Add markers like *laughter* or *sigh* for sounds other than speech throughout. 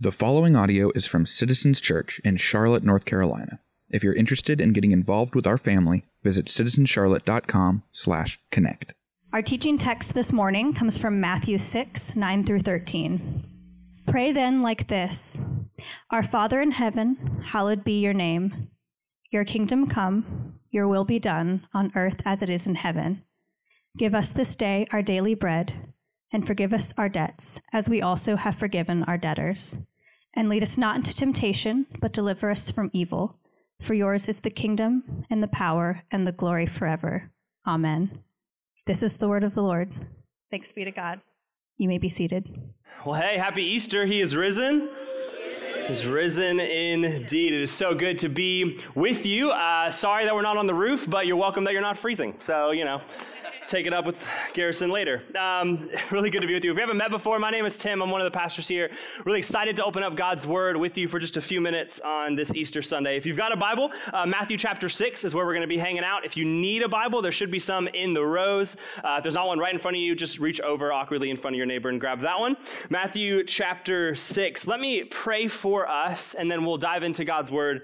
The following audio is from Citizens Church in Charlotte, North Carolina. If you're interested in getting involved with our family, visit citizenscharlotte.com/connect. Our teaching text this morning comes from Matthew 6, 9 through 13. Pray then like this Our Father in heaven, hallowed be your name. Your kingdom come, your will be done on earth as it is in heaven. Give us this day our daily bread, and forgive us our debts, as we also have forgiven our debtors. And lead us not into temptation, but deliver us from evil. For yours is the kingdom, and the power, and the glory forever. Amen. This is the word of the Lord. Thanks be to God. You may be seated. Well, hey, happy Easter. He is risen. Is risen indeed. It is so good to be with you. Uh, sorry that we're not on the roof, but you're welcome that you're not freezing. So, you know, take it up with Garrison later. Um, really good to be with you. If you haven't met before, my name is Tim. I'm one of the pastors here. Really excited to open up God's Word with you for just a few minutes on this Easter Sunday. If you've got a Bible, uh, Matthew chapter 6 is where we're going to be hanging out. If you need a Bible, there should be some in the rows. Uh, if there's not one right in front of you, just reach over awkwardly in front of your neighbor and grab that one. Matthew chapter 6. Let me pray for us, and then we'll dive into God's Word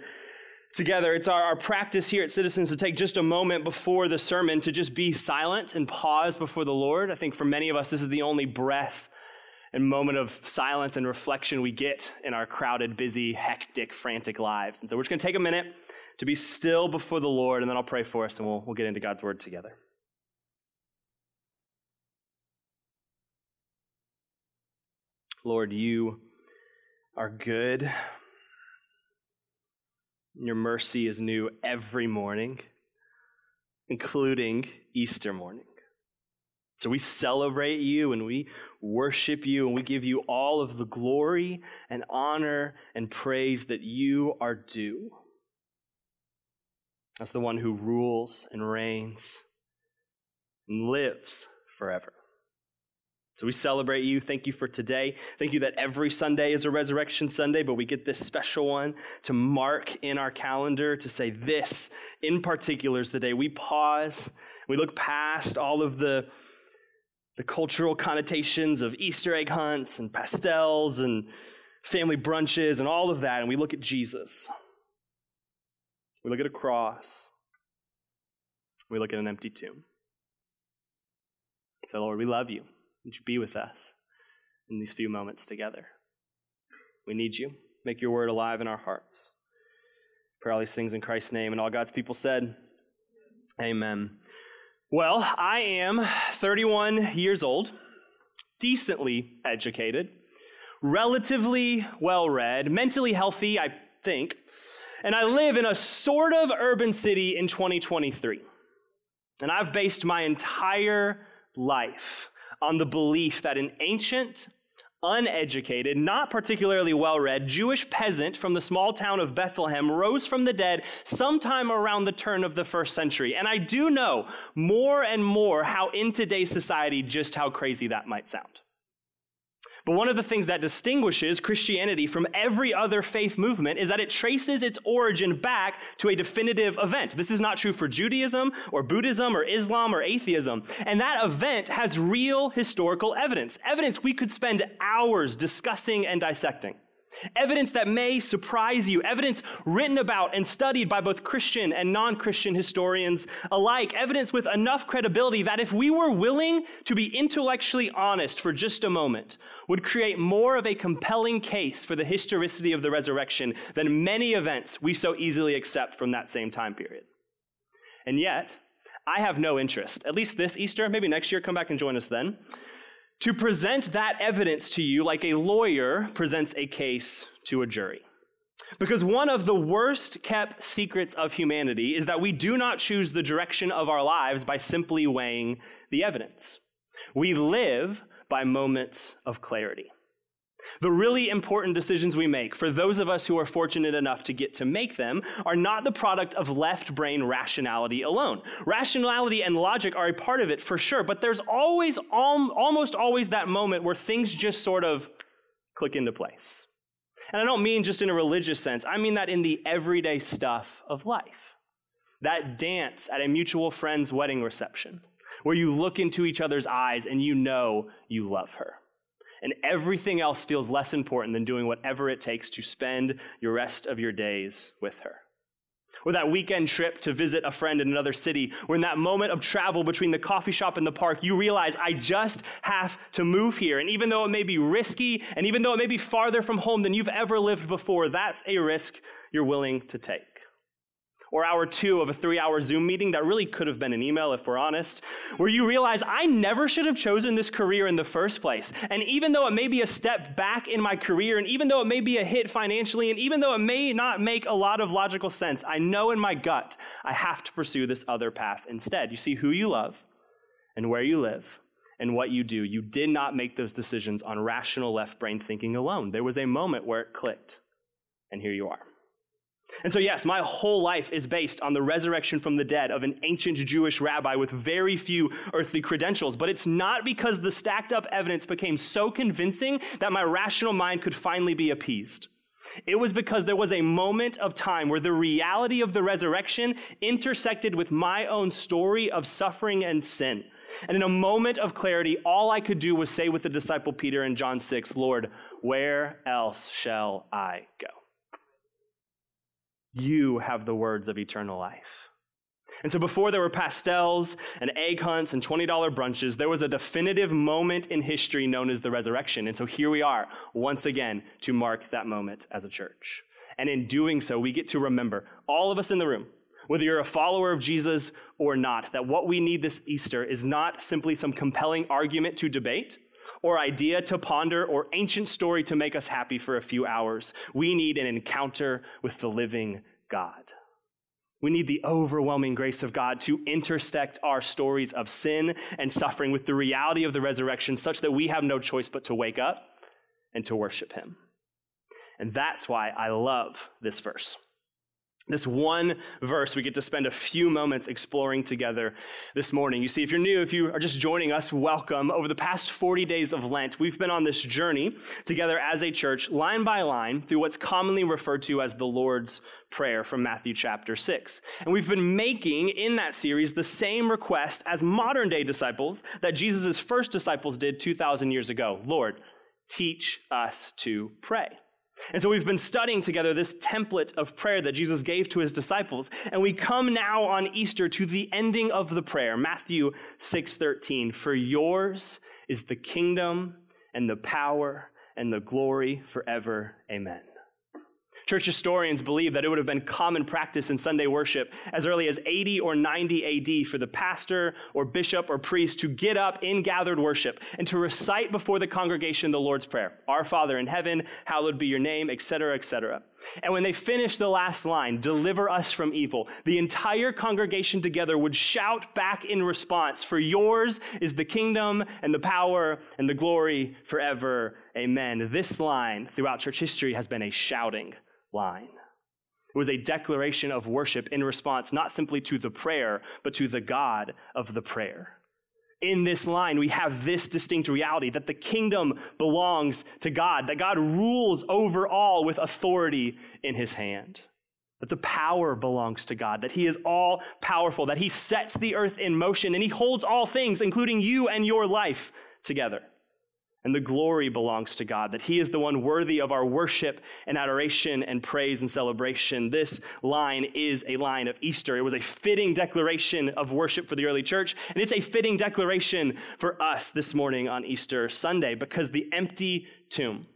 together. It's our, our, practice here at Citizens to take just a moment before the sermon to just be silent and pause before the Lord. I think for many of us, this is the only breath and moment of silence and reflection we get in our crowded, busy, hectic, frantic lives. And so we're just going to take a minute to be still before the Lord, and then I'll pray for us and we'll, we'll get into God's word together. Lord, you are good. Your mercy is new every morning, including Easter morning. So we celebrate you and we worship you and we give you all of the glory and honor and praise that you are due. As the one who rules and reigns and lives forever. So we celebrate you. Thank you for today. Thank you that every Sunday is a Resurrection Sunday, but we get this special one to mark in our calendar to say this in particular is the day we pause, we look past all of the, the cultural connotations of Easter egg hunts and pastels and family brunches and all of that, and we look at Jesus. We look at a cross. We look at an empty tomb. So, Lord, we love you. Would you be with us in these few moments together? We need you. Make your word alive in our hearts. Pray all these things in Christ's name. And all God's people said, Amen. Well, I am 31 years old, decently educated, relatively well read, mentally healthy, I think, and I live in a sort of urban city in 2023. And I've based my entire life on the belief that an ancient, uneducated, not particularly well read Jewish peasant from the small town of Bethlehem rose from the dead sometime around the turn of the first century. And I do know more and more how in today's society just how crazy that might sound. But one of the things that distinguishes Christianity from every other faith movement is that it traces its origin back to a definitive event. This is not true for Judaism or Buddhism or Islam or atheism. And that event has real historical evidence, evidence we could spend hours discussing and dissecting. Evidence that may surprise you, evidence written about and studied by both Christian and non Christian historians alike, evidence with enough credibility that if we were willing to be intellectually honest for just a moment, would create more of a compelling case for the historicity of the resurrection than many events we so easily accept from that same time period. And yet, I have no interest, at least this Easter, maybe next year, come back and join us then to present that evidence to you like a lawyer presents a case to a jury. Because one of the worst kept secrets of humanity is that we do not choose the direction of our lives by simply weighing the evidence. We live by moments of clarity. The really important decisions we make, for those of us who are fortunate enough to get to make them, are not the product of left brain rationality alone. Rationality and logic are a part of it for sure, but there's always, almost always that moment where things just sort of click into place. And I don't mean just in a religious sense, I mean that in the everyday stuff of life. That dance at a mutual friend's wedding reception, where you look into each other's eyes and you know you love her and everything else feels less important than doing whatever it takes to spend your rest of your days with her. Or that weekend trip to visit a friend in another city, where in that moment of travel between the coffee shop and the park, you realize, I just have to move here. And even though it may be risky, and even though it may be farther from home than you've ever lived before, that's a risk you're willing to take or hour two of a three hour Zoom meeting that really could have been an email, if we're honest, where you realize I never should have chosen this career in the first place. And even though it may be a step back in my career, and even though it may be a hit financially, and even though it may not make a lot of logical sense, I know in my gut I have to pursue this other path instead. You see, who you love and where you live and what you do, you did not make those decisions on rational left brain thinking alone. There was a moment where it clicked, and here you are. And so, yes, my whole life is based on the resurrection from the dead of an ancient Jewish rabbi with very few earthly credentials. But it's not because the stacked up evidence became so convincing that my rational mind could finally be appeased. It was because there was a moment of time where the reality of the resurrection intersected with my own story of suffering and sin. And in a moment of clarity, all I could do was say with the disciple Peter in John 6, Lord, where else shall I go? You have the words of eternal life. And so, before there were pastels and egg hunts and $20 brunches, there was a definitive moment in history known as the resurrection. And so, here we are once again to mark that moment as a church. And in doing so, we get to remember, all of us in the room, whether you're a follower of Jesus or not, that what we need this Easter is not simply some compelling argument to debate or idea to ponder or ancient story to make us happy for a few hours. We need an encounter with the living God. We need the overwhelming grace of God to intersect our stories of sin and suffering with the reality of the resurrection such that we have no choice but to wake up and to worship Him. And that's why I love this verse. This one verse we get to spend a few moments exploring together this morning. You see, if you're new, if you are just joining us, welcome. Over the past 40 days of Lent, we've been on this journey together as a church, line by line, through what's commonly referred to as the Lord's Prayer from Matthew chapter 6. And we've been making in that series the same request as modern day disciples that Jesus' first disciples did 2,000 years ago Lord, teach us to pray. And so we've been studying together this template of prayer that Jesus gave to his disciples, and we come now on Easter to the ending of the prayer, Matthew 6:13, "For yours is the kingdom and the power and the glory forever. Amen." Church historians believe that it would have been common practice in Sunday worship as early as 80 or 90 AD for the pastor or bishop or priest to get up in gathered worship and to recite before the congregation the Lord's Prayer Our Father in heaven, hallowed be your name, etc., etc. And when they finished the last line, deliver us from evil, the entire congregation together would shout back in response, For yours is the kingdom and the power and the glory forever. Amen. This line throughout church history has been a shouting line. It was a declaration of worship in response not simply to the prayer, but to the God of the prayer. In this line, we have this distinct reality that the kingdom belongs to God, that God rules over all with authority in his hand, that the power belongs to God, that he is all powerful, that he sets the earth in motion, and he holds all things, including you and your life, together and the glory belongs to God, that He is the one worthy of our worship and adoration and praise and celebration. This line is a line of Easter. It was a fitting declaration of worship for the early church, and it's a fitting declaration for us this morning on Easter Sunday because the empty tomb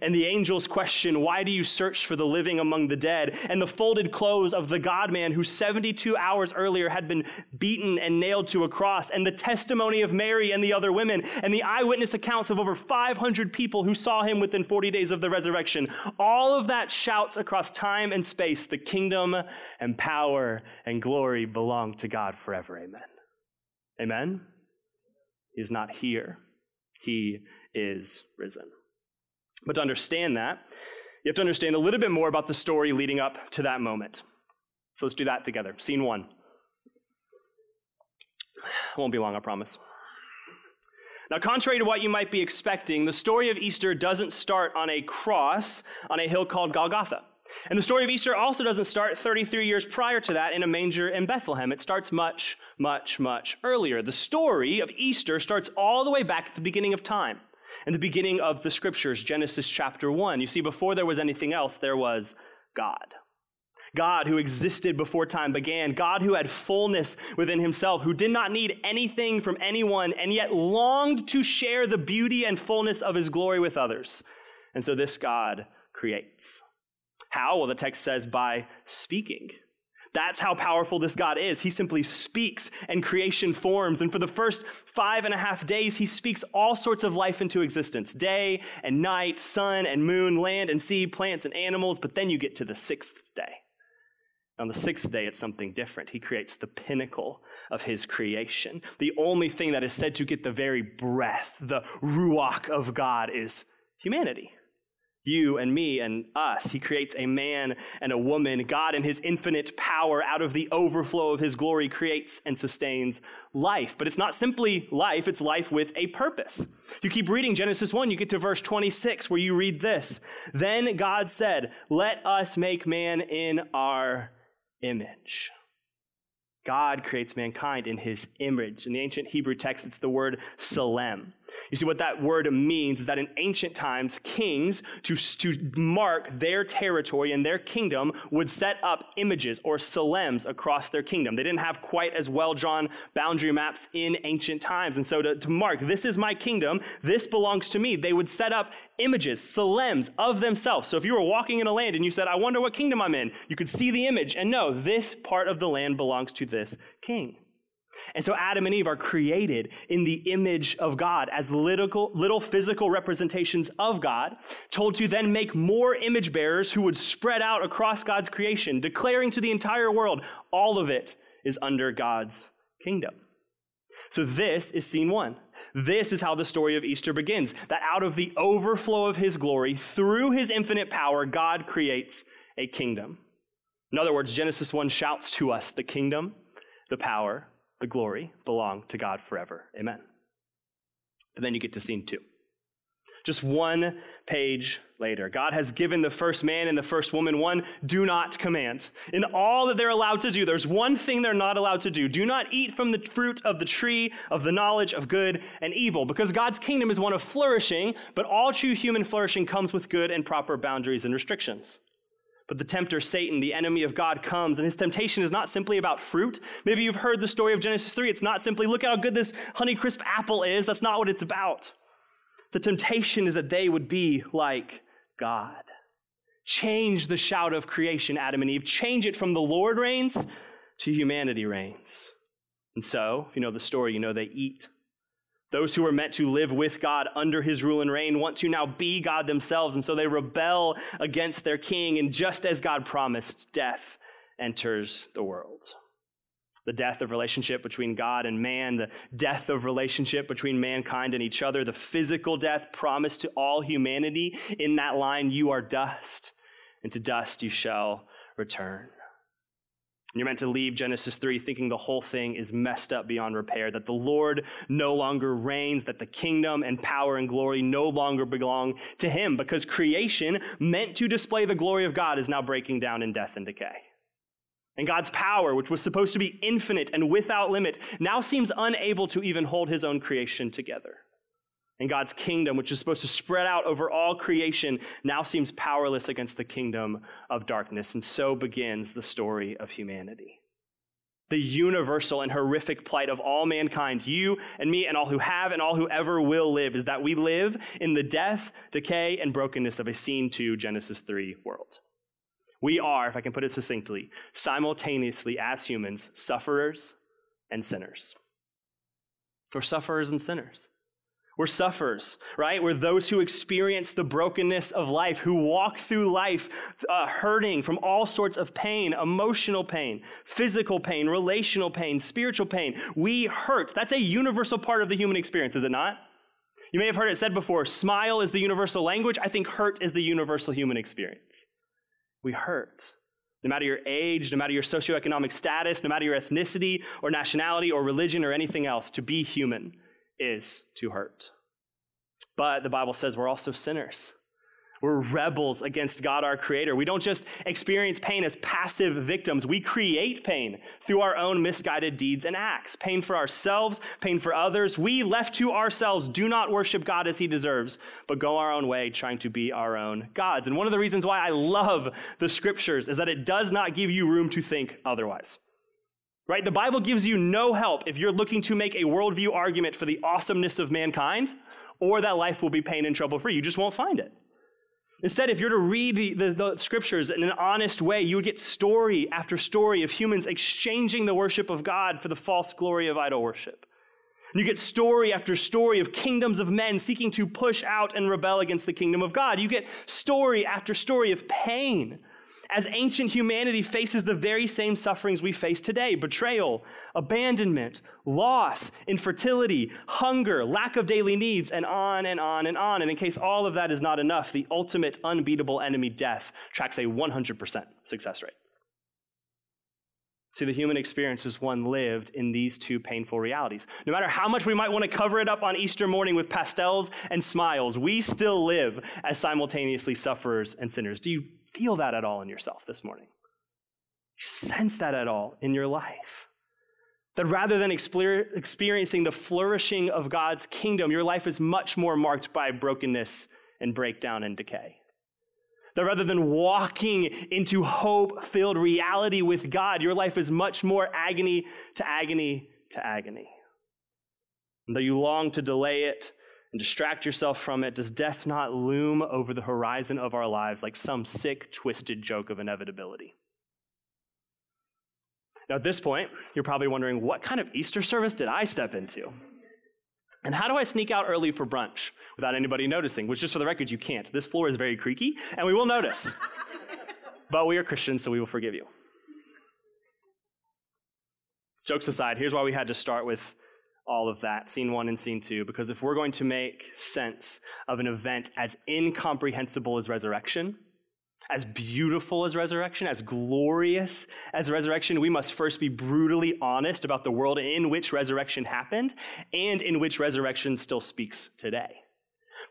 and the angel's question, Why do you search for the living among the dead? And the folded clothes of the God man who 72 hours earlier had been beaten and nailed to a cross, and the testimony of Mary and the other women, and the eyewitness accounts of over 500 people who saw him within 40 days of the resurrection. All of that shouts across time and space the kingdom and power and glory belong to God forever. Amen. Amen? He is not here, he is risen. But to understand that, you have to understand a little bit more about the story leading up to that moment. So let's do that together. Scene one. *sighs* Won't be long, I promise. Now, contrary to what you might be expecting, the story of Easter doesn't start on a cross on a hill called Golgotha. And the story of Easter also doesn't start 33 years prior to that in a manger in Bethlehem. It starts much, much, much earlier. The story of Easter starts all the way back at the beginning of time. In the beginning of the scriptures, Genesis chapter 1, you see, before there was anything else, there was God. God who existed before time began, God who had fullness within himself, who did not need anything from anyone, and yet longed to share the beauty and fullness of his glory with others. And so this God creates. How? Well, the text says by speaking. That's how powerful this God is. He simply speaks and creation forms. And for the first five and a half days, he speaks all sorts of life into existence day and night, sun and moon, land and sea, plants and animals. But then you get to the sixth day. On the sixth day, it's something different. He creates the pinnacle of his creation. The only thing that is said to get the very breath, the ruach of God, is humanity you and me and us. He creates a man and a woman. God, in his infinite power, out of the overflow of his glory, creates and sustains life. But it's not simply life, it's life with a purpose. You keep reading Genesis 1, you get to verse 26, where you read this Then God said, Let us make man in our image. God creates mankind in his image. In the ancient Hebrew text, it's the word "tselem." You see, what that word means is that in ancient times, kings, to, to mark their territory and their kingdom, would set up images or tselems across their kingdom. They didn't have quite as well drawn boundary maps in ancient times. And so to, to mark, this is my kingdom, this belongs to me, they would set up images, tselems of themselves. So if you were walking in a land and you said, I wonder what kingdom I'm in, you could see the image and know this part of the land belongs to this king. And so Adam and Eve are created in the image of God as little, little physical representations of God, told to then make more image bearers who would spread out across God's creation, declaring to the entire world, all of it is under God's kingdom. So this is scene one. This is how the story of Easter begins that out of the overflow of his glory, through his infinite power, God creates a kingdom. In other words, Genesis 1 shouts to us the kingdom, the power, the glory belong to God forever. Amen. But then you get to scene two. Just one page later, God has given the first man and the first woman one do not command. In all that they're allowed to do, there's one thing they're not allowed to do. Do not eat from the fruit of the tree of the knowledge of good and evil, because God's kingdom is one of flourishing, but all true human flourishing comes with good and proper boundaries and restrictions. But the tempter, Satan, the enemy of God, comes, and his temptation is not simply about fruit. Maybe you've heard the story of Genesis 3. It's not simply, look how good this Honeycrisp apple is. That's not what it's about. The temptation is that they would be like God. Change the shout of creation, Adam and Eve. Change it from the Lord reigns to humanity reigns. And so, if you know the story, you know they eat those who are meant to live with God under his rule and reign want to now be God themselves, and so they rebel against their king. And just as God promised, death enters the world. The death of relationship between God and man, the death of relationship between mankind and each other, the physical death promised to all humanity. In that line, you are dust, and to dust you shall return. You're meant to leave Genesis 3 thinking the whole thing is messed up beyond repair, that the Lord no longer reigns, that the kingdom and power and glory no longer belong to him, because creation, meant to display the glory of God, is now breaking down in death and decay. And God's power, which was supposed to be infinite and without limit, now seems unable to even hold his own creation together. And God's kingdom, which is supposed to spread out over all creation, now seems powerless against the kingdom of darkness. And so begins the story of humanity. The universal and horrific plight of all mankind, you and me and all who have and all who ever will live, is that we live in the death, decay, and brokenness of a scene 2 Genesis 3 world. We are, if I can put it succinctly, simultaneously as humans, sufferers and sinners. For sufferers and sinners. We're sufferers, right? We're those who experience the brokenness of life, who walk through life uh, hurting from all sorts of pain emotional pain, physical pain, relational pain, spiritual pain. We hurt. That's a universal part of the human experience, is it not? You may have heard it said before smile is the universal language. I think hurt is the universal human experience. We hurt. No matter your age, no matter your socioeconomic status, no matter your ethnicity or nationality or religion or anything else, to be human is to hurt. But the Bible says we're also sinners. We're rebels against God, our Creator. We don't just experience pain as passive victims. We create pain through our own misguided deeds and acts. Pain for ourselves, pain for others. We, left to ourselves, do not worship God as He deserves, but go our own way, trying to be our own gods. And one of the reasons why I love the Scriptures is that it does not give you room to think otherwise. Right? The Bible gives you no help if you're looking to make a worldview argument for the awesomeness of mankind or that life will be pain and trouble free. You just won't find it. Instead, if you're to read the, the, the, scriptures in an honest way, you would get story after story of humans exchanging the worship of God for the false glory of idol worship. And you get story after story of kingdoms of men seeking to push out and rebel against the kingdom of God. You get story after story of pain as ancient humanity faces the very same sufferings we face today betrayal, abandonment, loss, infertility, hunger, lack of daily needs, and on and on and on. And in case all of that is not enough, the ultimate unbeatable enemy, death, tracks a 100% success rate. See, the human experience is one lived in these two painful realities. No matter how much we might want to cover it up on Easter morning with pastels and smiles, we still live as simultaneously sufferers and sinners. Do you feel that at all in yourself this morning? Sense that at all in your life? That rather than experiencing the flourishing of God's kingdom, your life is much more marked by brokenness and breakdown and decay. That rather than walking into hope filled reality with God, your life is much more agony to agony to agony. And though you long to delay it, and distract yourself from it, does death not loom over the horizon of our lives like some sick, twisted joke of inevitability? Now, at this point, you're probably wondering what kind of Easter service did I step into? And how do I sneak out early for brunch without anybody noticing? Which, just for the record, you can't. This floor is very creaky, and we will notice. *laughs* but we are Christians, so we will forgive you. Jokes aside, here's why we had to start with all of that, scene one and scene two, because if we're going to make sense of an event as incomprehensible as resurrection, as beautiful as resurrection, as glorious as resurrection, we must first be brutally honest about the world in which resurrection happened and in which resurrection still speaks today.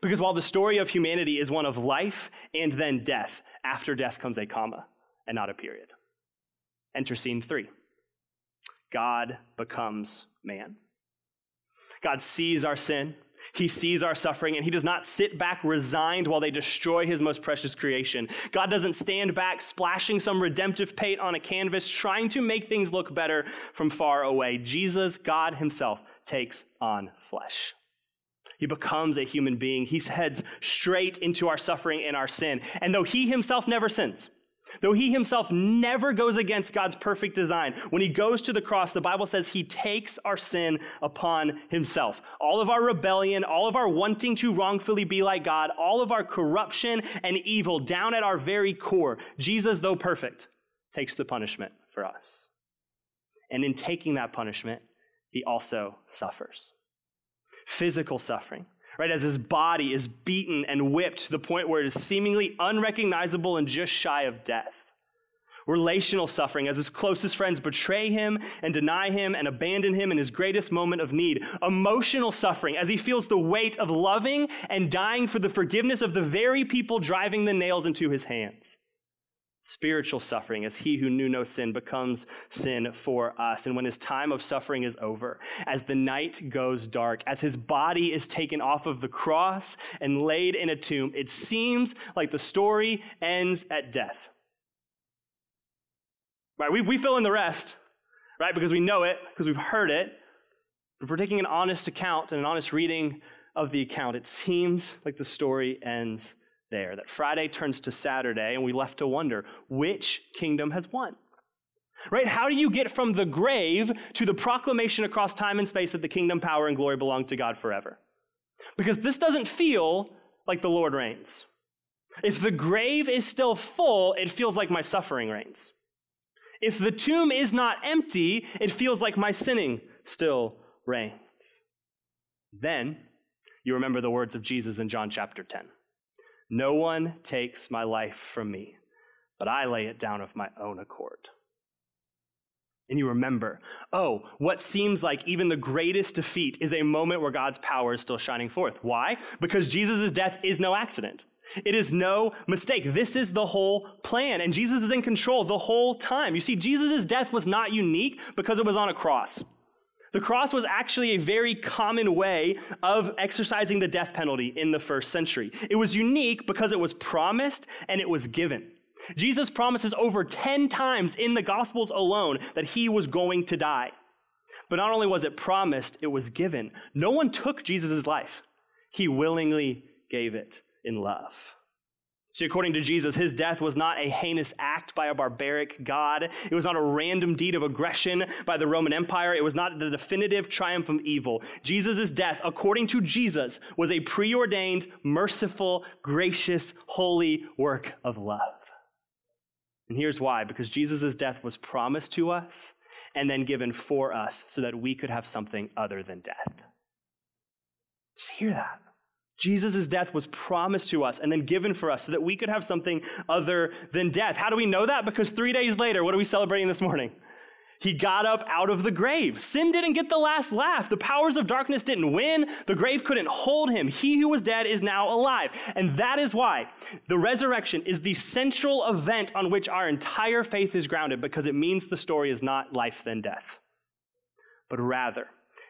Because while the story of humanity is one of life and then death, after death comes a comma and not a period. Enter scene three God becomes man. God sees our sin, He sees our suffering, and He does not sit back resigned while they destroy His most precious creation. God doesn't stand back splashing some redemptive paint on a canvas, trying to make things look better from far away. Jesus, God Himself, takes on flesh. He becomes a human being. He heads straight into our suffering and our sin. And though he himself never sins, Though he himself never goes against God's perfect design, when he goes to the cross, the Bible says he takes our sin upon himself. All of our rebellion, all of our wanting to wrongfully be like God, all of our corruption and evil down at our very core, Jesus, though perfect, takes the punishment for us. And in taking that punishment, he also suffers physical suffering right? As his body is beaten and whipped to the point where it is seemingly unrecognizable and just shy of death. Relational suffering as his closest friends betray him and deny him and abandon him in his greatest moment of need. Emotional suffering as he feels the weight of loving and dying for the forgiveness of the very people driving the nails into his hands spiritual suffering as he who knew no sin becomes sin for us. And when his time of suffering is over, as the night goes dark, as his body is taken off of the cross and laid in a tomb, it seems like the story ends at death. Right? We, we fill in the rest, right? Because we know it, because we've heard it. If we're taking an honest account and an honest reading of the account, it seems like the story ends there, that Friday turns to Saturday, and we left to wonder which kingdom has won. Right? How do you get from the grave to the proclamation across time and space that the kingdom, power, and glory belong to God forever? Because this doesn't feel like the Lord reigns. If the grave is still full, it feels like my suffering reigns. If the tomb is not empty, it feels like my sinning still reigns. Then you remember the words of Jesus in John chapter 10. No one takes my life from me, but I lay it down of my own accord. And you remember, oh, what seems like even the greatest defeat is a moment where God's power is still shining forth. Why? Because Jesus' death is no accident. It is no mistake. This is the whole plan, and Jesus is in control the whole time. You see, Jesus' death was not unique because it was on a cross. The cross was actually a very common way of exercising the death penalty in the first century. It was unique because it was promised and it was given. Jesus promises over 10 times in the Gospels alone that he was going to die. But not only was it promised, it was given. No one took Jesus' life, he willingly gave it in love. See, according to Jesus, his death was not a heinous act by a barbaric God. It was not a random deed of aggression by the Roman Empire. It was not the definitive triumph of evil. Jesus' death, according to Jesus, was a preordained, merciful, gracious, holy work of love. And here's why because Jesus' death was promised to us and then given for us so that we could have something other than death. Just hear that. Jesus' death was promised to us and then given for us so that we could have something other than death. How do we know that? Because three days later, what are we celebrating this morning? He got up out of the grave. Sin didn't get the last laugh. The powers of darkness didn't win. The grave couldn't hold him. He who was dead is now alive. And that is why the resurrection is the central event on which our entire faith is grounded because it means the story is not life then death, but rather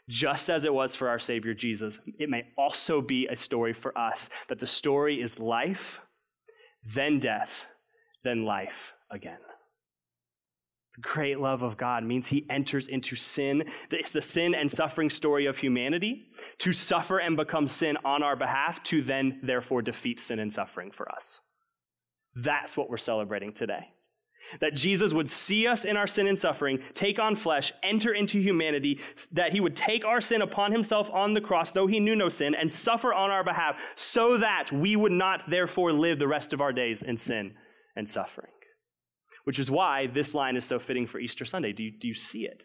just as it was for our Savior Jesus, it may also be a story for us that the story is life, then death, then life again. The great love of God means he enters into sin. It's the sin and suffering story of humanity to suffer and become sin on our behalf, to then, therefore, defeat sin and suffering for us. That's what we're celebrating today. That Jesus would see us in our sin and suffering, take on flesh, enter into humanity, that he would take our sin upon himself on the cross, though he knew no sin, and suffer on our behalf, so that we would not therefore live the rest of our days in sin and suffering. Which is why this line is so fitting for Easter Sunday. Do you, do you see it?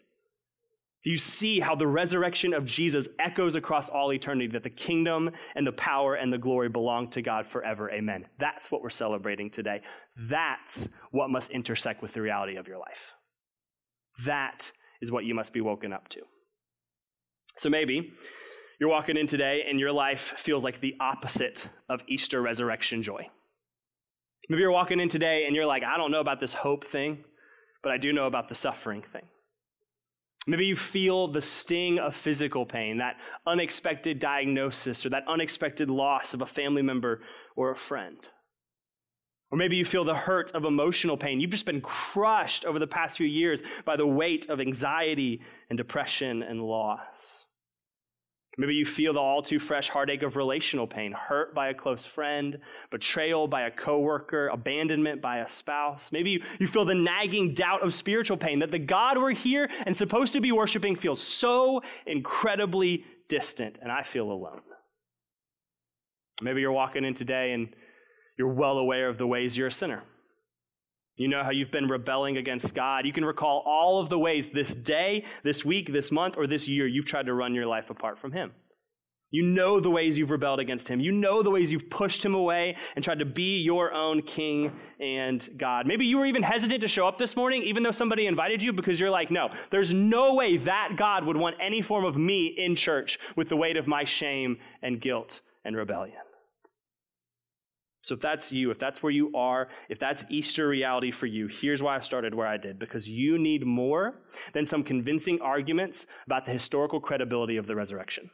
Do you see how the resurrection of Jesus echoes across all eternity that the kingdom and the power and the glory belong to God forever? Amen. That's what we're celebrating today. That's what must intersect with the reality of your life. That is what you must be woken up to. So maybe you're walking in today and your life feels like the opposite of Easter resurrection joy. Maybe you're walking in today and you're like, I don't know about this hope thing, but I do know about the suffering thing. Maybe you feel the sting of physical pain, that unexpected diagnosis or that unexpected loss of a family member or a friend. Or maybe you feel the hurt of emotional pain. You've just been crushed over the past few years by the weight of anxiety and depression and loss. Maybe you feel the all too fresh heartache of relational pain, hurt by a close friend, betrayal by a coworker, abandonment by a spouse. Maybe you, you feel the nagging doubt of spiritual pain that the God we're here and supposed to be worshiping feels so incredibly distant, and I feel alone. Maybe you're walking in today and you're well aware of the ways you're a sinner. You know how you've been rebelling against God. You can recall all of the ways this day, this week, this month, or this year you've tried to run your life apart from Him. You know the ways you've rebelled against Him. You know the ways you've pushed Him away and tried to be your own King and God. Maybe you were even hesitant to show up this morning, even though somebody invited you, because you're like, no, there's no way that God would want any form of me in church with the weight of my shame and guilt and rebellion. So if that's you, if that's where you are, if that's Easter reality for you, here's why I started where I did. Because you need more than some convincing arguments about the historical credibility of the resurrection.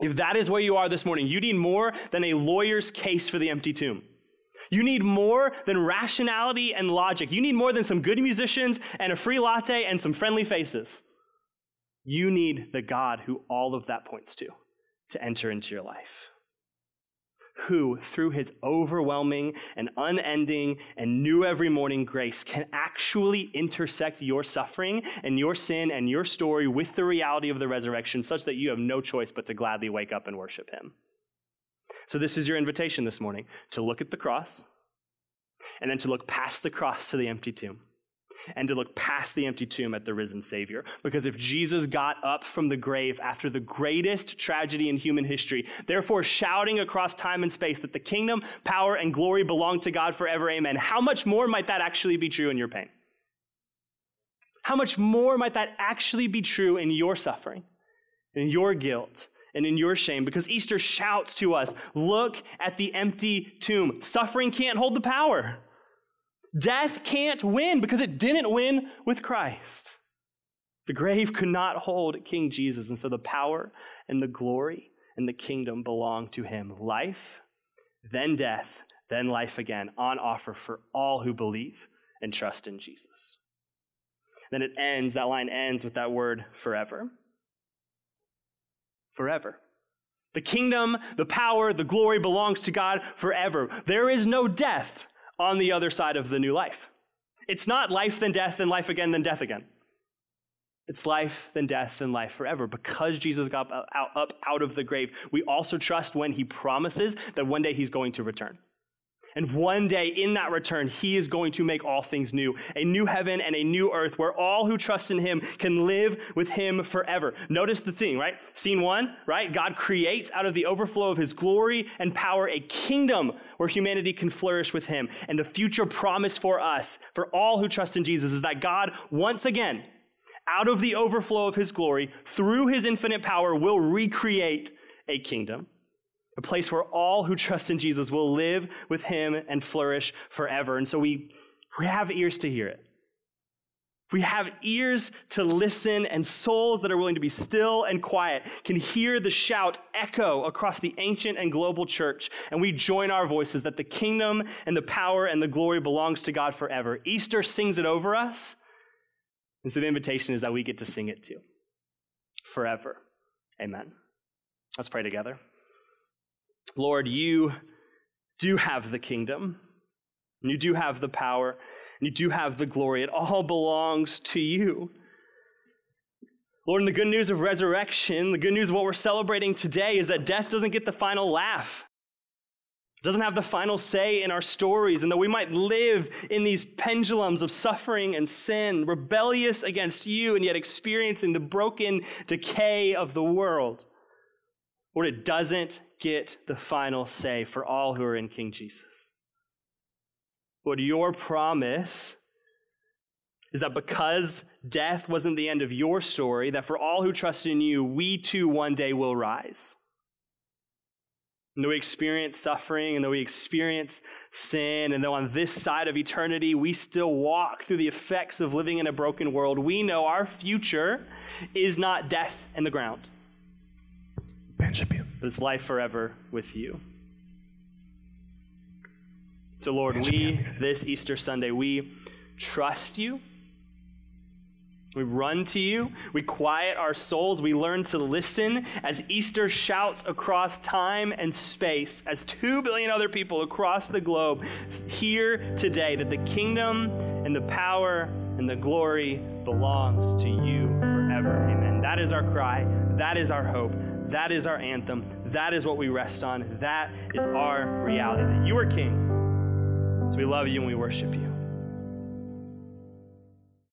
If that is where you are this morning, you need more than a lawyer's case for the empty tomb. You need more than rationality and logic. You need more than some good musicians and a free latte and some friendly faces. You need the God who all of that points to to enter into your life who, through his overwhelming and unending and new every morning grace, can actually intersect your suffering and your sin and your story with the reality of the resurrection, such that you have no choice but to gladly wake up and worship him. So, this is your invitation this morning to look at the cross and then to look past the cross to the empty tomb and to look past the empty tomb at the risen Savior. Because if Jesus got up from the grave after the greatest tragedy in human history, therefore shouting across time and space that the kingdom, power, and glory belong to God forever, amen, how much more might that actually be true in your pain? How much more might that actually be true in your suffering, in your guilt, and in your shame because Easter shouts to us look at the empty tomb. Suffering can't hold the power. Death can't win because it didn't win with Christ. The grave could not hold King Jesus, and so the power and the glory and the kingdom belong to him. Life, then death, then life again, on offer for all who believe and trust in Jesus. Then it ends, that line ends with that word forever. Forever. The kingdom, the power, the glory belongs to God forever. There is no death on the other side of the new life. It's not life, then death, then life again, then death again. It's life, then death, then life forever. Because Jesus got up out of the grave, we also trust when he promises that one day he's going to return. And one day in that return, he is going to make all things new. A new heaven and a new earth where all who trust in him can live with him forever. Notice the thing, right? Scene one, right? God creates out of the overflow of his glory and power a kingdom where humanity can flourish with him. And the future promise for us, for all who trust in Jesus, is that God once again, out of the overflow of his glory, through his infinite power, will recreate a kingdom a place where all who trust in Jesus will live with him and flourish forever. And so we, we have ears to hear it. We have ears to listen and souls that are willing to be still and quiet can hear the shout echo across the ancient and global church, and we join our voices that the kingdom and the power and the glory belongs to God forever. Easter sings it over us, and so the invitation is that we get to sing it too. Forever. Amen. Let's pray together. Lord, you do have the kingdom, and you do have the power, and you do have the glory. It all belongs to you. Lord, and the good news of resurrection, the good news of what we're celebrating today is that death doesn't get the final laugh. It doesn't have the final say in our stories, and that we might live in these pendulums of suffering and sin, rebellious against you, and yet experiencing the broken decay of the world. Lord, it doesn't get the final say for all who are in King Jesus. Lord, your promise is that because death wasn't the end of your story, that for all who trust in you, we too one day will rise. And though we experience suffering, and though we experience sin, and though on this side of eternity we still walk through the effects of living in a broken world, we know our future is not death and the ground but it's life forever with you. So, Lord, we, this Easter Sunday, we trust you. We run to you. We quiet our souls. We learn to listen as Easter shouts across time and space, as two billion other people across the globe hear today that the kingdom and the power and the glory belongs to you forever. Amen. That is our cry. That is our hope. That is our anthem. That is what we rest on. That is our reality. You are King. So we love you and we worship you.